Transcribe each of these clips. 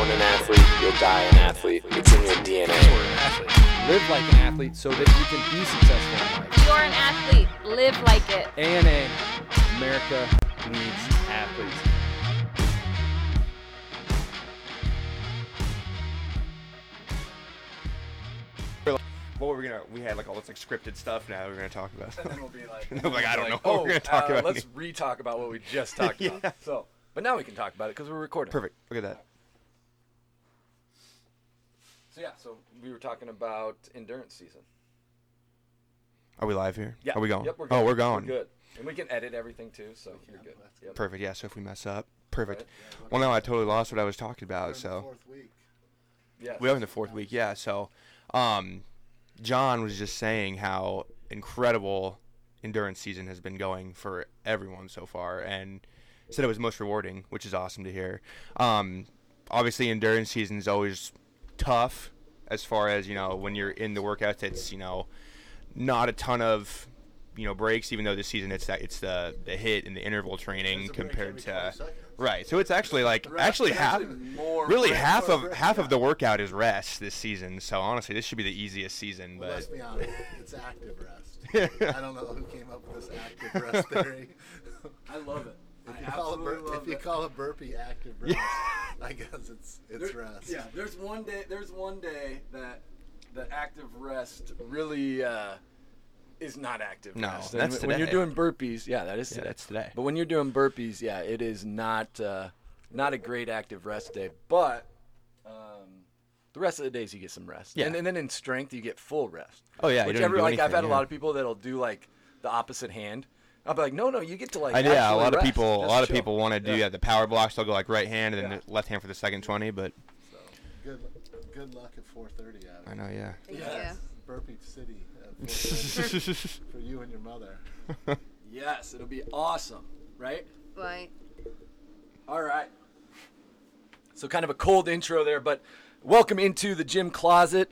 born an athlete, you'll die an athlete. It's in your DNA. You're an athlete. Live like an athlete so that you can be successful in life. You're an athlete. Live like it. ANA, America needs athletes. What were we gonna? We had like all this like scripted stuff. Now we're gonna talk about. And then we'll be like, No, like, I don't know what oh, we're gonna talk uh, about Let's re-talk about what we just talked Yeah. about. So, but now we can talk about it because we're recording. Perfect. Look at that. So yeah, so we were talking about endurance season. Are we live here? Yeah. Are we going? Yep, we're Oh, we're going. good. And we can edit everything too, so you're good. Yep. Perfect. Yeah. So if we mess up, perfect. Right. Well, now I totally lost what I was talking about. So Fourth week. Yes. we are in the fourth week. Yeah. So, um, John was just saying how incredible endurance season has been going for everyone so far, and said it was most rewarding, which is awesome to hear. Um, obviously, endurance season is always tough as far as you know when you're in the workouts. It's you know not a ton of you know breaks, even though this season it's that it's the the hit and the interval training There's a break compared to right. So it's actually like Right. actually half. more Really, breaks. half of breaks, half of the workout is rest this season. So honestly, this should be the easiest season. Well, But let's be honest. It's active rest. I don't know who came up with this active rest theory. I love it. If, you call a bur- love if you it. call a burpee active rest, I guess it's it's There- rest. Yeah, there's one day. There's one day that the active rest really uh, is not active No, rest. that's And when you're doing burpees, yeah, that is Yeah, today. that's today. But when you're doing burpees, yeah, it is not uh, not a great active rest day. But um, the rest of the days you get some rest. Yeah. And, and then in strength you get full rest. oh yeah, you Which don't every, do like I've anything, had a lot of people that'll do like the opposite hand. I'll be like, no, no, you get to like. I, yeah, a actually lot of rest. people, a Just lot of chill. people want to do Yeah. yeah. the power blocks. They'll go like right hand and then Yeah. the left hand for the second twenty. But Good good luck at 4:30. I know, yeah. Thank Yes. Burpee City at for you and your mother. Yes, it'll be awesome, right? Right. All right. So, kind of a cold intro there, but welcome into the gym closet.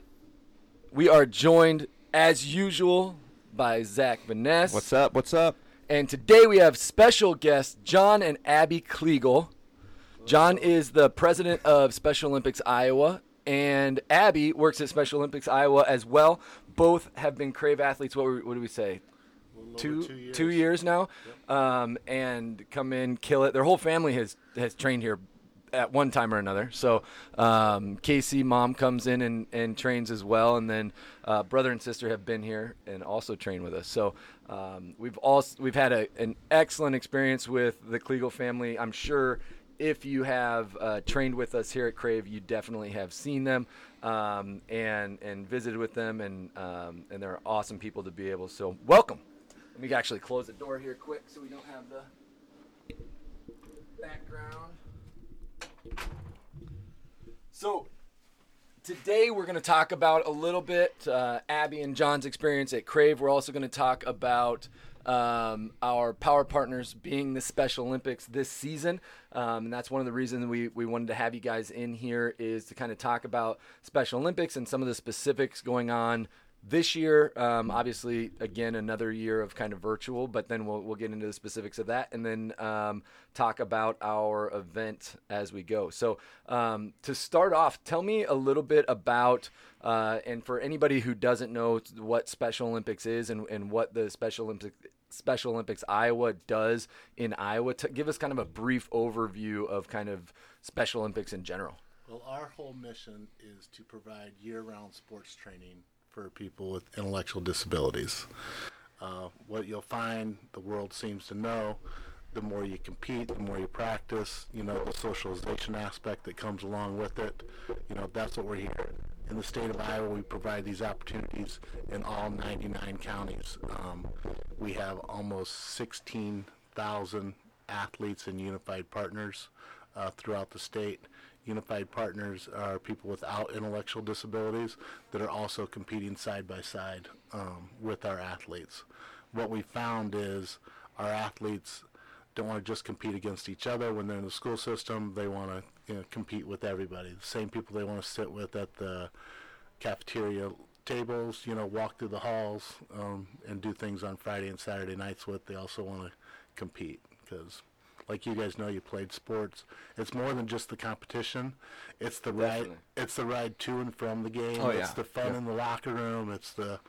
We are joined, as usual, by Zach Vaness. What's up? What's up? And today we have special guests, John and Abbie Kliegl. John is the president of Special Olympics Iowa, and Abbie works at Special Olympics Iowa as well. Both have been Krave athletes. What, were- what do we say? A little over two two years. two years now, um, and come in, kill it. Their whole family has has trained here at one time or another. So um, Casey, mom comes in and, and trains as well, and then uh, brother and sister have been here and also trained with us. So um, we've all we've had a, an excellent experience with the Kliegl family. I'm sure. If you have uh, trained with us here at Krave, you definitely have seen them um, and and visited with them, and um, and they're awesome people to be able. So welcome. Let me actually close the door here quick so we don't have the background. So, today we're going to talk about a little bit uh, Abbie and John's experience at Krave. We're also going to talk about um, our power partners being the Special Olympics this season. Um, and that's one of the reasons we, we wanted to have you guys in here is to kind of talk about Special Olympics and some of the specifics going on this year um, obviously again another year of kind of virtual but then we'll, we'll get into the specifics of that and then um, talk about our event as we go. So um, to start off tell me a little bit about uh, and for anybody who doesn't know what special olympics is and, and what the special olympics special olympics iowa does in iowa to give us kind of a brief overview of kind of special olympics in general. Well, our whole mission is to provide year-round sports training for people with intellectual disabilities. Uh, what you'll find, the world seems to know, the more you compete, the more you practice, you know, the socialization aspect that comes along with it, you know, that's what we're here. In the state of Iowa, we provide these opportunities in all 99 counties. Um, we have almost 16,000 athletes and unified partners uh, throughout the state. Unified partners are people without intellectual disabilities that are also competing side by side um, with our athletes. What we found is our athletes don't want to just compete against each other when they're in the school system. They want to you know, compete with everybody. The same people they want to sit with at the cafeteria tables, you know, walk through the halls um, and do things on Friday and Saturday nights with. They also want to compete because like you guys know, you played sports. It's more than just the competition. It's the ride. Definitely. It's the ride to and from the game. Oh, it's yeah. the fun in the locker room. It's the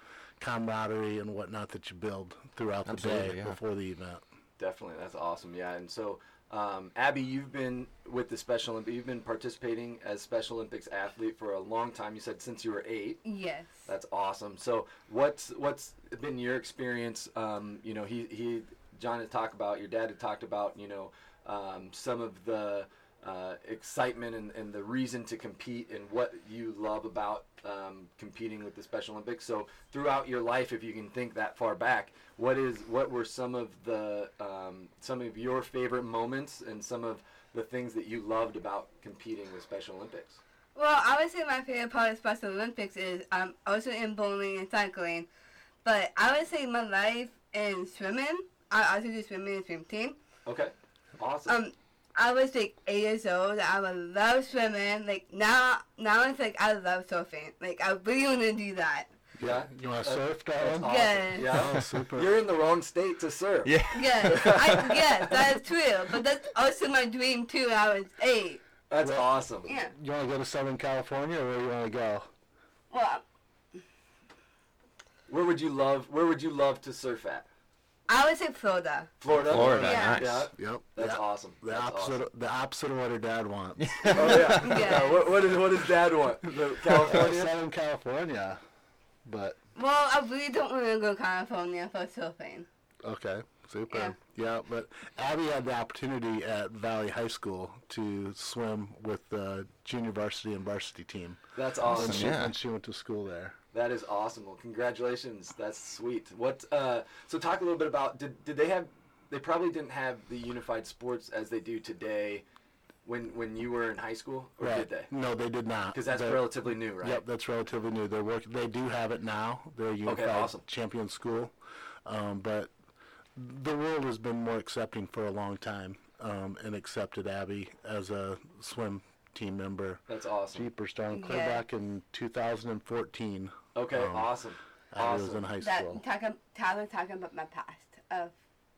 camaraderie and whatnot that you build throughout the day yeah. before the event. Definitely, that's awesome. Yeah, and so um, Abbie, you've been with the Special Olympics. You've been participating as Special Olympics athlete for a long time. You said since you were eight. Yes. That's awesome. So what's what's been your experience? Um, you know, he he John had talked about your dad had talked about you know um, some of the uh, excitement and, and the reason to compete and what you love about um, competing with the Special Olympics. So throughout your life, if you can think that far back, what is what were some of the um, some of your favorite moments and some of the things that you loved about competing with Special Olympics? Well, I would say my favorite part of Special Olympics is um, also in bowling and cycling. But I would say my life in swimming, I also do swimming and swim team. Okay, awesome. Um, I was like eight years old. I would love swimming. Like now, now it's like I love surfing. Like I really want to do that. yeah. You want to Uh, surf, That's Darren? awesome. Yes. Yeah. Oh, super. You're in the wrong state to surf. Yeah. Yes, I, yes, that is true. But that's also my dream too. when I was eight. That's awesome. Yeah. You want to go to Southern California, or where you want to go? Well, Where would you love Where would you love to surf at? I would say Florida. Florida. Florida, Yeah. nice. Yeah. Yep. That's the, awesome. The That's opposite. awesome. The opposite of what her dad wants. Oh yeah. Yeah. yeah. What, what, is, what does Dad want? The uh, California. Southern California, but Well, uh, I really don't want to go California for surfing. okay, super. Yeah. but Abbie had the opportunity at Valley High School to swim with the junior varsity and varsity team. That's When awesome. she, yeah. when she went to school there. That is awesome. Well, congratulations. That's sweet. What? Uh, so talk a little bit about. Did Did they have? They probably didn't have the unified sports as they do today. When when you were in high school, or did they? No, they did not. Because that's They're- relatively new, right? Yep, that's relatively new. They're work. They do have it now. They're a unified awesome. champion school, um, but the world has been more accepting for a long time um, and accepted Abbie as a swim team member. That's awesome. Jeepers darn clear Yeah. back in 2014. Okay. Um, awesome. I was in Awesome. high That school. talking, Tyler talking about my past of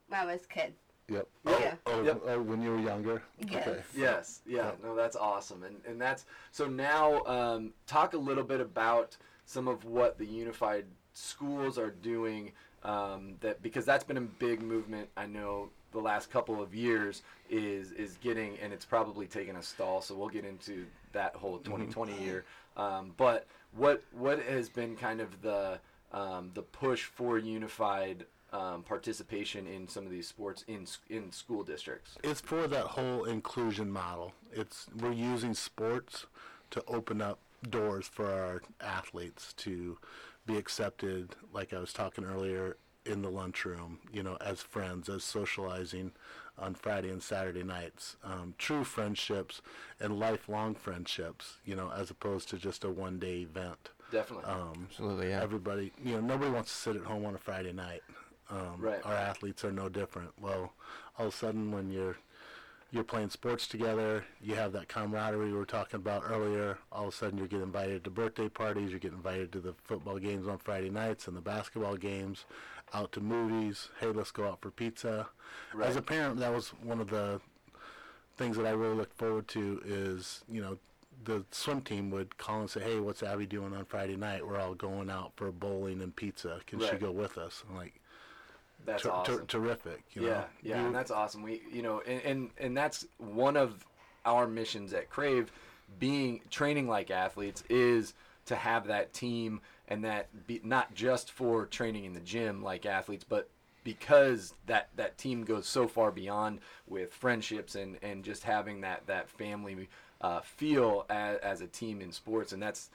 when I was a kid. Yep. Yeah. Oh, Yep. oh, when you were younger. Yes. Okay. Yes, yeah, no, that's awesome, and and that's so now. Um, talk a little bit about some of what the unified schools are doing. Um, that because that's been a big movement. I know the last couple of years is is getting, and it's probably taken a stall. So we'll get into that whole 2020 year. Um, but what what has been kind of the um, the push for unified um, participation in some of these sports in in school districts? It's for that whole inclusion model. It's we're using sports to open up doors for our athletes to be accepted, like I was talking earlier, in the lunchroom, you know, as friends, as socializing on Friday and Saturday nights. Um, true friendships and lifelong friendships, you know, as opposed to just a one day event. Definitely. Um, Absolutely, yeah. everybody, you know, nobody wants to sit at home on a Friday night. Um, Right. Our athletes are no different. Well, all of a sudden, when you're you're playing sports together, you have that camaraderie we were talking about earlier. All of a sudden, you get invited to birthday parties. You get invited to the football games on Friday nights and the basketball games, out to movies. Hey, let's go out for pizza. As a parent, that was one of the things that I really look forward to. Is you know the swim team would call and say, "Hey, what's Abbie doing on Friday night? We're all going out for bowling and pizza. Can she go with us?" I'm like, That's ter- ter- awesome. terrific. You yeah, know? yeah, You- and that's awesome. We, you know, and, and and that's one of our missions at Krave, being training like athletes is to have that team and that be not just for training in the gym like athletes, but because that that team goes so far beyond with friendships and and just having that that family uh, feel as, as a team in sports, and that's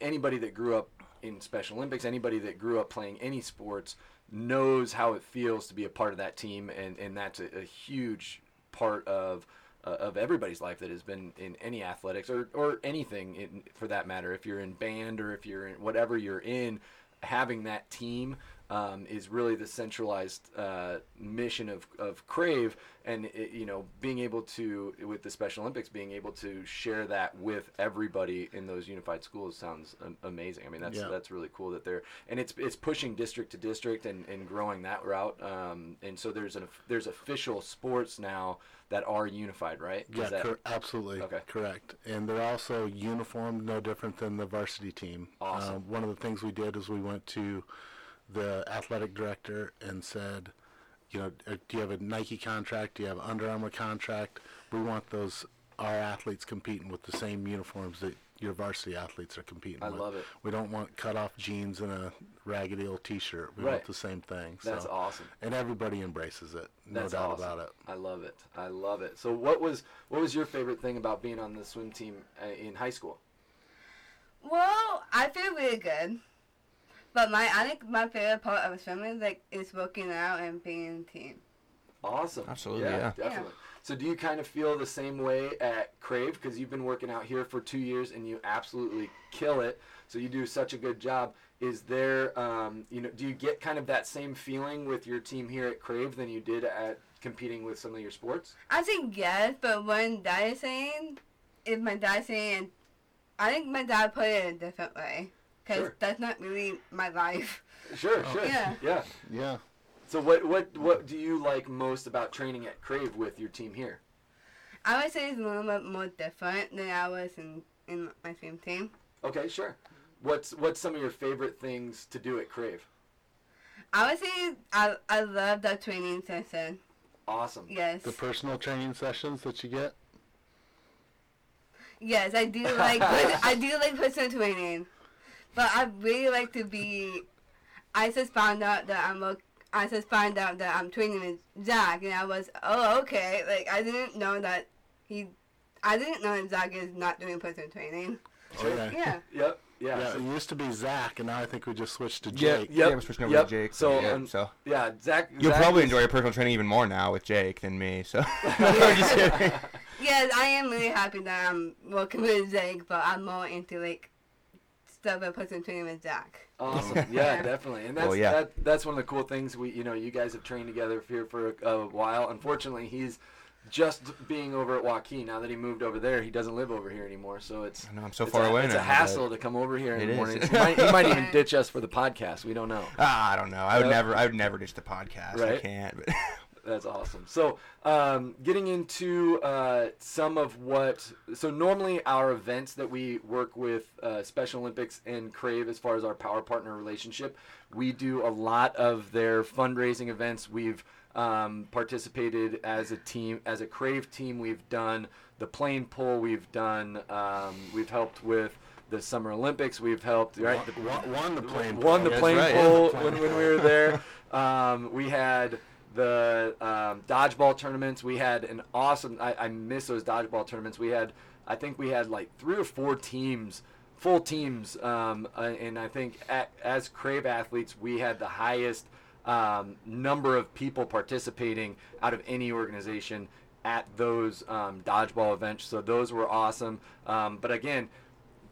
anybody that grew up in Special Olympics, anybody that grew up playing any sports knows how it feels to be a part of that team, and, and that's a, a huge part of uh, of everybody's life that has been in any athletics or, or anything in, for that matter. If you're in band or if you're in whatever you're in, having that team um, is really the centralized uh, mission of, of Krave, and it, you know being able to with the Special Olympics being able to share that with everybody in those unified schools sounds amazing. I mean that's Yeah. that's really cool that they're and it's it's pushing district to district and, and growing that route. Um, and so there's an there's official sports now that are unified, right? Yeah, that- cor- absolutely Okay. correct. And they're also uniformed, no different than the varsity team. Awesome. Uh, one of the things we did is we went to the athletic director and said, you know, uh, do you have a Nike contract? Do you have an Under Armour contract? We want those our athletes competing with the same uniforms that your varsity athletes are competing I with. love it. We don't want cut off jeans and a raggedy old T-shirt. We Right. want the same thing. That's so. awesome. And everybody embraces it. No That's doubt awesome. about it. I love it. I love it. So what was what was your favorite thing about being on the swim team uh, in high school? Well, I feel really good. But my I think my favorite part of swimming is like is working out and being a team. Awesome. Absolutely, yeah. Definitely. So do you kind of feel the same way at Krave because you've been working out here for two years and you absolutely kill it. So you do such a good job. Is there, um, you know, do you get kind of that same feeling with your team here at Krave than you did at competing with some of your sports? I think yes, but when dad is saying, if my dad saying, I think my dad put it in a different way. Because Sure. that's not really my life. Sure, oh. sure. Yeah. Yeah. Yeah. So what what what do you like most about training at Krave with your team here? I would say it's a little bit more different than I was in, in my same team. Okay, sure. What's what's some of your favorite things to do at Krave? I would say I, I love the training session. Awesome. Yes. The personal training sessions that you get. Yes, I do like I do like personal training, but I really like to be. I just found out that I'm a. I just found out that I'm training with Zach, and I was oh okay. Like I didn't know that he. I didn't know that Zach is not doing personal training. Oh, yeah. Yeah. Yep. Yeah. Yeah, so- it used to be Zach, and now I think we just switched to Yeah, Jake. Yep, yeah, we're switching over yep. to Jake. So, yeah, um, so yeah, Zach. you'll Zach probably is- enjoy your personal training even more now with Jake than me. So I'm just. Yes, I am really happy that I'm working with Zach, but I'm more into like stuff with personal training with Zach. Awesome. Yeah, Yeah. definitely. And that's Well, yeah. that, that's one of the cool things we you know you guys have trained together here for a, a while. Unfortunately, he's just being over at Waukee now that he moved over there. He doesn't live over here anymore, so it's I know I'm so it's far a, away It's now. a hassle to come over here in the is. mornings. He might, he might even ditch us for the podcast. We don't know. Ah, I don't know. I would Yep. never. I would never ditch the podcast. I can't. But That's awesome. So, um, getting into uh, some of what, so normally our events that we work with uh, Special Olympics and Krave as far as our power partner relationship, we do a lot of their fundraising events. We've um, participated as a team, as a Krave team. We've done the plane pull. We've done, um, we've helped with the Summer Olympics. We've helped, right? The, Won, won the plane. won the plane right, pull yeah. when, when we were there. Um, we had the um, dodgeball tournaments. We had an awesome. I, I miss those dodgeball tournaments. We had, I think we had like three or four teams, full teams, um, uh, and I think at, as Krave athletes, we had the highest um, number of people participating out of any organization at those um, dodgeball events. So those were awesome. Um, but again,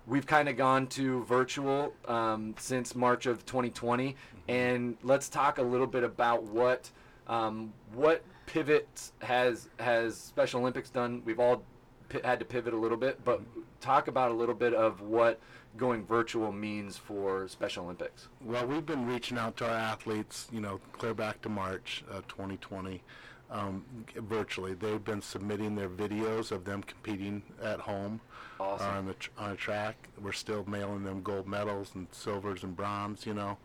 we've kind of gone to virtual um, since March of 2020, and let's talk a little bit about what um, what pivots has has Special Olympics done. We've all pi- had to pivot a little bit, but talk about a little bit of what going virtual means for Special Olympics. Well, we've been reaching out to our athletes, you know, clear back to March uh, 2020, um, virtually. They've been submitting their videos of them competing at home Awesome. on the tr- on a track. We're still mailing them gold medals and silvers and bronze, you know,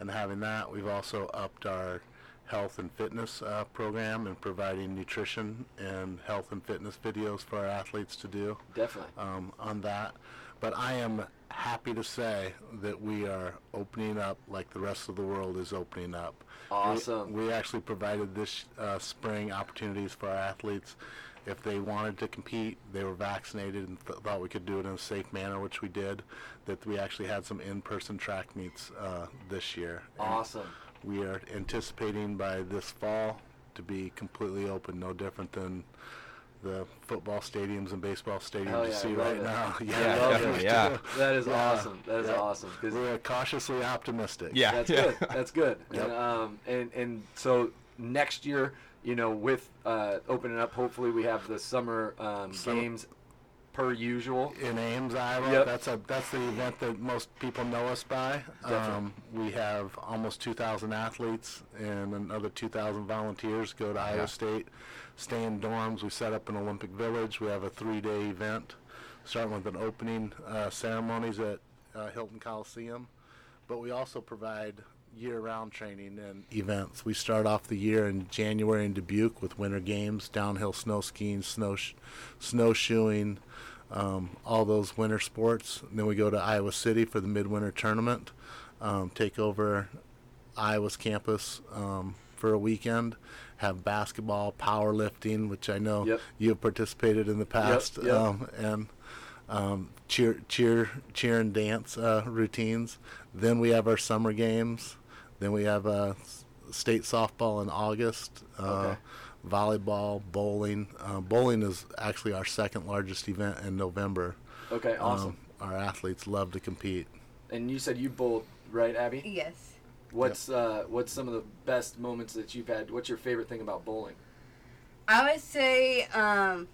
and having that. We've also upped our health and fitness uh, program and providing nutrition and health and fitness videos for our athletes to do Definitely. um, on that. But I am happy to say that we are opening up like the rest of the world is opening up. We- Awesome. We, actually provided this uh, spring opportunities for our athletes. If they wanted to compete, they were vaccinated and th- thought we could do it in a safe manner, which we did. That we actually had some in-person track meets uh, this year. And Awesome. We are anticipating by this fall to be completely open, no different than the football stadiums and baseball stadiums Hell you yeah, see right it. now. Yeah, love definitely. it. Yeah. That is Yeah. awesome. That is Yeah. awesome. 'cause We're cautiously optimistic. Yeah. That's yeah. good. That's good. Yep. And, um, and and so next year, you know, with uh, opening up, hopefully we have the summer um, Summer- games per usual. in Ames, Iowa. Yep. That's a that's the event that most people know us by. Um, we have almost 2,000 athletes and another 2,000 volunteers go to Yeah. Iowa State, stay in dorms. We set up an Olympic Village. We have a three-day event, starting with an opening uh, ceremonies at uh, Hilton Coliseum, but we also provide year-round training and events. We start off the year in January in Dubuque with winter games, downhill snow skiing, snow snowshoeing, um, all those winter sports. And then we go to Iowa City for the midwinter tournament, um, take over Iowa's campus um, for a weekend, have basketball, powerlifting, which I know Yep. you have participated in the past, yep. Um, and um, cheer, cheer, cheer and dance uh, routines. Then we have our summer games. Then we have uh, state softball in August. Uh, Okay. Volleyball, bowling. Uh, bowling is actually our second largest event in November. Okay, awesome. Um, our athletes love to compete. and you said you bowled, right, Abbie? Yes. What's uh, what's some of the best moments that you've had? What's your favorite thing about bowling? I would say um,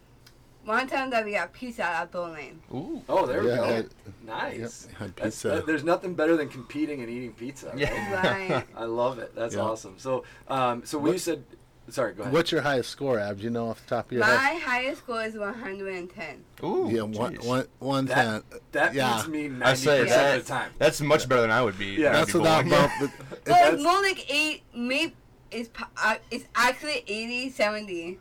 one time that we got pizza at bowling. Ooh. Oh, there we go. I- nice. Yep, had pizza. that- there's nothing better than competing and eating pizza. Right? Right. I love it. That's Yeah. awesome. So, um, so when you said, sorry, go ahead. What's your highest score, Ab? Do you know off the top of your My head? My highest score is 110. Ooh. Yeah, one, jeez. one, one That- ten. That yeah. beats me 90% say of the time. That's much better than I would be. Yeah. That's be without bowling. bump. but Well, That's- it's more like 8, maybe it's, uh, it's actually 80, 70,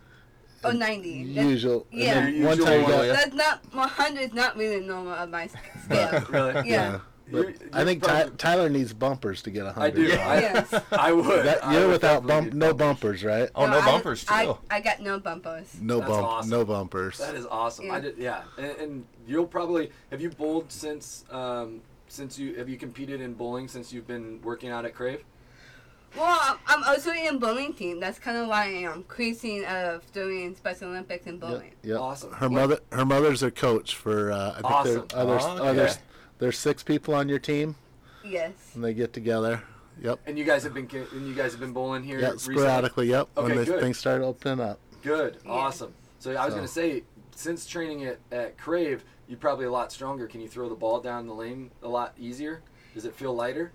or 90. That's, Usual. and Yeah. then one time you got, yeah. that's not, 100 is not really normal on my scale. really? yeah. But You're- I you're think Ty- Tyler needs bumpers to get a I hundred. do. Yeah. I, Yes. I would. That, you're would without definitely bump, no bumpers, right? Oh, no I- bumpers too. I, I got no bumpers. No That's bump, awesome. no bumpers. That is awesome. I Yeah. did, yeah. And, and you'll probably have you bowled since um, since you have you competed in bowling since you've been working out at Krave? Well, I'm- I'm also in bowling team. That's kind of why I'm increasing of doing Special Olympics in Yep, bowling. yep. Awesome. Her What- mother, her mother's a coach for. Uh, I think Awesome. there, others, Oh, others, okay. there's six people on your team, Yes. and they get together. Yep. And you guys have been and you guys have been bowling here Yeah, sporadically. Yep. Okay, when the good. things started opening up. Good. Yeah. Awesome. So I was So- going to say since training at, at Krave, you're probably a lot stronger. Can you throw the ball down the lane a lot easier? Does it feel lighter?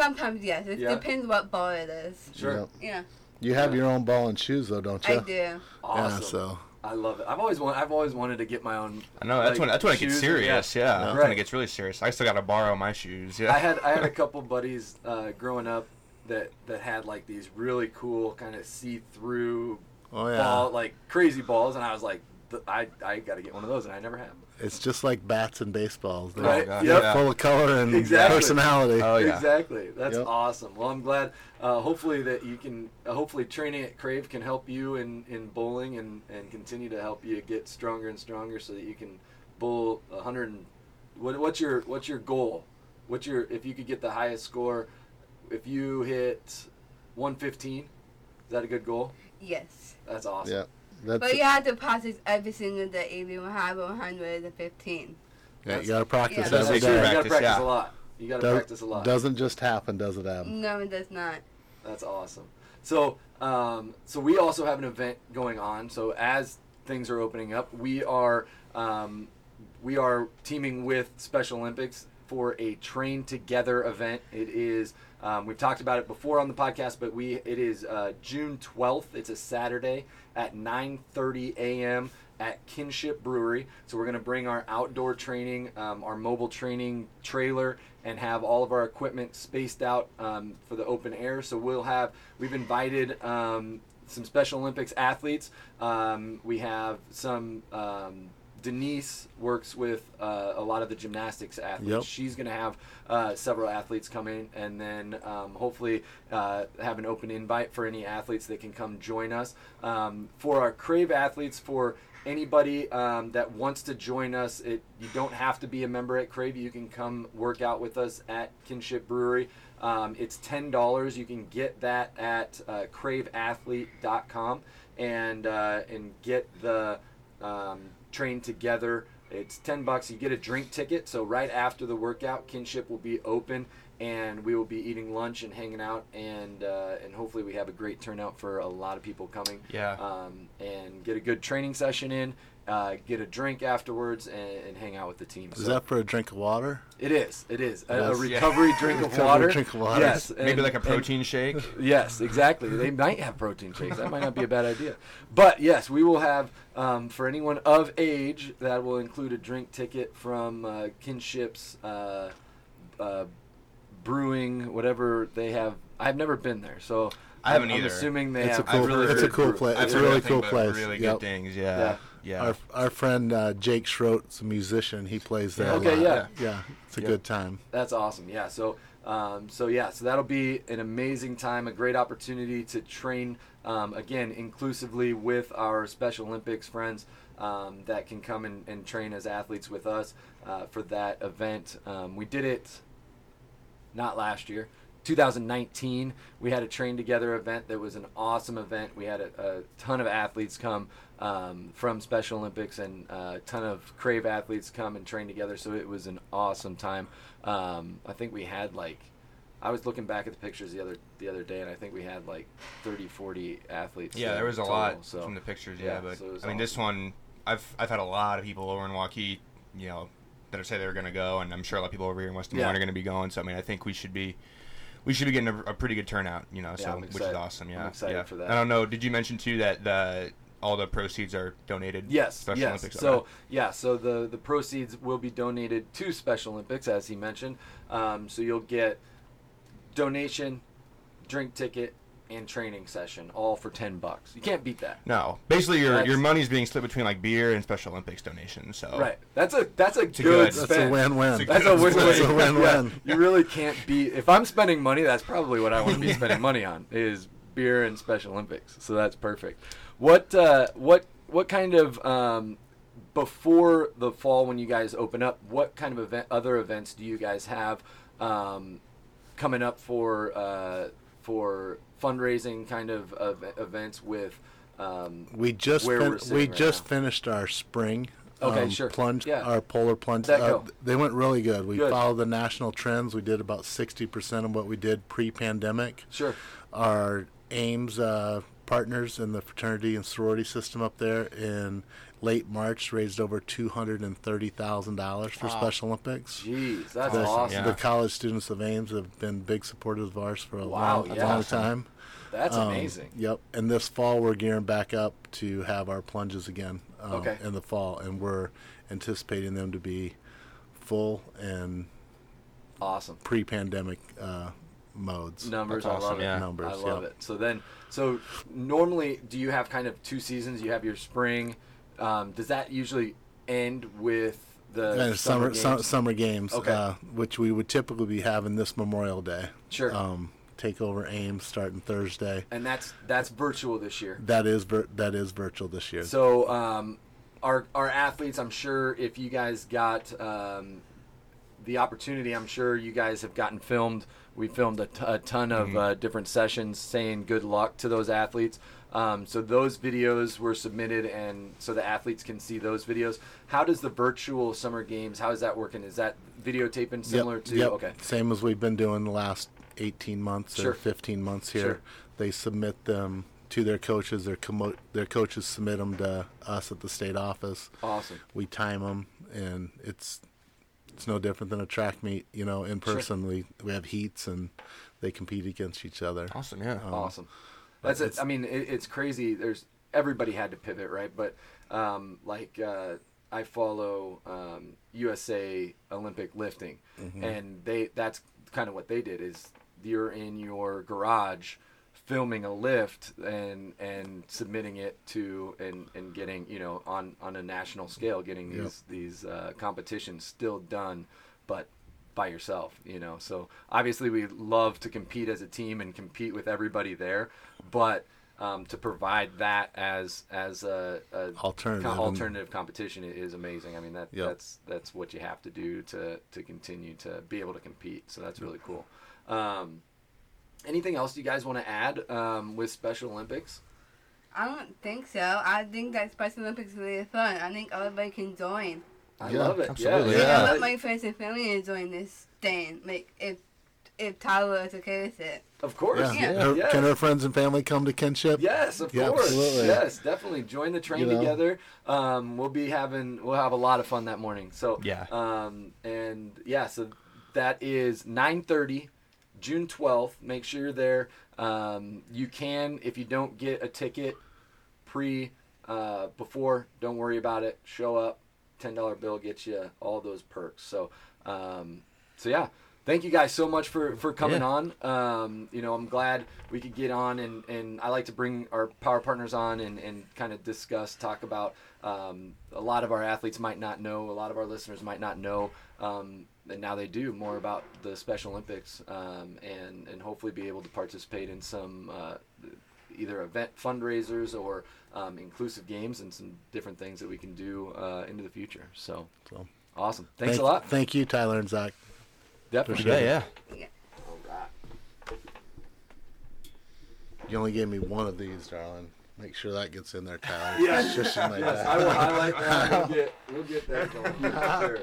Sometimes yes. It Yeah. depends what ball it is. Sure. Yep. Yeah, You have Yeah. your own ball and shoes, though, don't you? I do. Awesome. Yeah. So. I love it. I've always want, I've always wanted to get my own. I know that's like, when that's when it gets shoes and- serious. Yeah, that's when Right. it gets really serious. I still gotta borrow my shoes. Yeah. I had I had a couple buddies uh, growing up that that had like these really cool kind of see through Oh yeah. ball like crazy balls, and I was like, th- I I got to get one of those, and I never have. It's just like bats and baseballs. They're Right. God, Yep. yeah. full of color and Exactly. personality. Oh yeah. Exactly. That's Yep. awesome. Well, I'm glad. Uh, hopefully that you can. Uh, hopefully training at Krave can help you in, in bowling and, and continue to help you get stronger and stronger so that you can bowl 100. And, what, what's your what's your goal? What's your if you could get the highest score? If you hit 115, is that a good goal? Yes. That's awesome. Yeah. That's But you have to practice every single day if you have 115. yeah, you gotta practice Yeah. That's every true. You gotta Practice, practice yeah. a lot. You gotta Does- practice a lot. Doesn't just happen, does it, Ab? No, it does not. That's awesome. So, um, so we also have an event going on. So as things are opening up, we are um, we are teaming with Special Olympics for a Train Together event. It is um, we've talked about it before on the podcast, but we it is uh, June twelfth. It's a Saturday at nine thirty a.m. at Kinship Brewery. So we're going to bring our outdoor training, um, our mobile training trailer, and have all of our equipment spaced out um, for the open air. So we'll have we've invited um, some Special Olympics athletes. Um, we have some. Denise works with uh, a lot of the gymnastics athletes. Yep. She's going to have uh, several athletes come in, and then um, hopefully uh, have an open invite for any athletes that can come join us. Um, for our Krave athletes, for anybody um, that wants to join us, it, you don't have to be a member at Krave. You can come work out with us at Kinship Brewery. Um, it's ten dollars. You can get that at uh, kraveathlete.com. and uh, and get the um, train together. It's ten bucks. You get a drink ticket. So right after the workout, Kinship will be open, and we will be eating lunch and hanging out, and uh, and hopefully we have a great turnout for a lot of people coming. Yeah. Um, and get a good training session in. Uh, get a drink afterwards and, and hang out with the team. Is So that for a drink of water? it is. It is a, a Yes. recovery drink of Recovery water. drink of water. Yes, Maybe like a and- protein shake. Yes, exactly. They might have protein shakes. That might not be a bad idea. But yes, we will have um, for anyone of age that will include a drink ticket from uh, Kinship's uh, uh, Brewing, whatever they have. I've never been there, so I haven't I'm either. assuming they It's a have. cool- really it's a cool place. It's a really cool place. Really Yep. good things. Yeah. Yeah. Yeah. Our our friend uh, Jake Schroet's a musician. He plays there. a Okay, lot. yeah. yeah. It's a Yep. good time. That's awesome. Yeah. So, um, so yeah. So that'll be an amazing time, a great opportunity to train um, again inclusively with our Special Olympics friends um, that can come and, and train as athletes with us uh, for that event. Um, we did it not last year. 2019, we had a train together event that was an awesome event. We had a, a ton of athletes come um, from Special Olympics and uh, a ton of Krave athletes come and train together. So it was an awesome time. Um, I think we had like, I was looking back at the pictures the other the other day, and I think we had like 30, 40 athletes. Yeah, there was a total, lot so. from the pictures. yeah, Yeah, but so I mean, this one, I've I've had a lot of people over in Waukee, you know, that have said they were going to go, and I'm sure a lot of people over here in West Des Moines Yeah. are going to be going. So I mean, I think we should be. We should be getting a, a pretty good turnout, you know. Yeah, So which is awesome. Yeah, I'm excited yeah. for that. I don't know. Did you mention too that the all the proceeds are donated? to Yes, Special yes. Olympics? So Okay. yeah, so the the proceeds will be donated to Special Olympics, as he mentioned. Um, so you'll get donation, drink ticket, and training session, all for ten bucks. You can't beat that. no, basically your That's- your money's being split between like beer and Special Olympics donations. So Right. That's a that's a a good good- spend. That's a win-win. That's a win-win. That's a win-win. Yeah, you really can't beat. If I'm spending money, that's probably what I want to be spending money on is beer and Special Olympics. So that's perfect. What uh, what what kind of um, before the fall when you guys open up? What kind of event other events do you guys have um, coming up for uh, for fundraising kind of, of events with? Um, We just fin- we right just now. finished our spring Okay, um, sure. plunge Yeah. our polar plunge. Uh, they went really good. We Good. followed the national trends. We did about sixty percent of what we did pre-pandemic. sure. Our Ames uh, partners in the fraternity and sorority system up there in late March raised over two hundred and thirty thousand dollars for Special Olympics. Jeez, that's the, awesome. yeah. the college students of Ames have been big supporters of ours for a Wow, long, a yeah. long time. That's Um, amazing. Yep. And this fall, we're gearing back up to have our plunges again um, Okay. in the fall, and we're anticipating them to be full and Awesome. pre-pandemic uh, modes. numbers. That's I love awesome, it. yeah. Numbers, I love yeah. it. So then, so normally, do you have kind of two seasons? You have your spring. Um, does that usually end with the And summer, games? summer, summer games, Okay. uh, which we would typically be having this Memorial Day. Sure. Um, take over Ames starting Thursday. and that's that's virtual this year. That is vir- that is virtual this year. So um, our our athletes, I'm sure if you guys got um, the opportunity, I'm sure you guys have gotten filmed. We filmed a, t- a ton of uh, different sessions saying good luck to those athletes. Um, so those videos were submitted, and so the athletes can see those videos. How does the virtual summer games? How is that working? Is that videotaping similar yep, to? yep. Okay. Same as we've been doing the last 18 months Sure. or 15 months here. Sure. They submit them to their coaches. Their commo- their coaches submit them to us at the state office. Awesome. We time them, and it's it's no different than a track meet. You know, in Sure. person we we have heats and they compete against each other. awesome. Yeah. Um, awesome. That's it. I mean, it, it's crazy. There's everybody had to pivot, right? But um, like uh, I follow um, USA Olympic lifting, Mm-hmm. and they that's kind of what they did is you're in your garage filming a lift and and submitting it to and and getting you know on on a national scale getting Yep. these these uh, competitions still done but by yourself you know so obviously we love to compete as a team and compete with everybody there but um, to provide that as as a, a Alternative co- alternative competition is amazing. I mean that Yep. that's that's what you have to do to to continue to be able to compete. So that's really cool. Um, anything else you guys want to add um, with Special Olympics? I don't think so. I think that Special Olympics is really fun. I think everybody can join. I Yeah, love it. absolutely. Yeah, Yeah. yeah. I want my friends and family to join this thing. Like if if Tyler is okay with it. Of course. Yeah. Yeah. Her- yeah. Can her friends and family come to kinship? Yes, of Yeah, course. absolutely. Yes, definitely. Join the train You know? together. Um, we'll be having we'll have a lot of fun that morning. So Yeah. Um, and yeah, so that is 9:30, June 12th. Make sure you're there. Um, you can if you don't get a ticket pre uh, before, don't worry about it. Show up. Ten dollar bill gets you all those perks. So um, so yeah. Thank you guys so much for, for coming Yeah. on. Um, you know, I'm glad we could get on and, and I like to bring our power partners on and, and kind of discuss, talk about um, a lot of our athletes might not know, a lot of our listeners might not know, um, and now they do more about the Special Olympics um, and, and hopefully be able to participate in some uh, either event fundraisers or um, inclusive games and some different things that we can do uh, into the future. So, So, awesome. Thanks thank, a lot. Thank you, Tyler and Zach. Definitely. Yeah, yeah. You only gave me one of these, darling. Make sure that gets in there, Tyler. Yeah. Shushing like Yes, that. I will highlight that. We'll get, we'll get that going. for sure.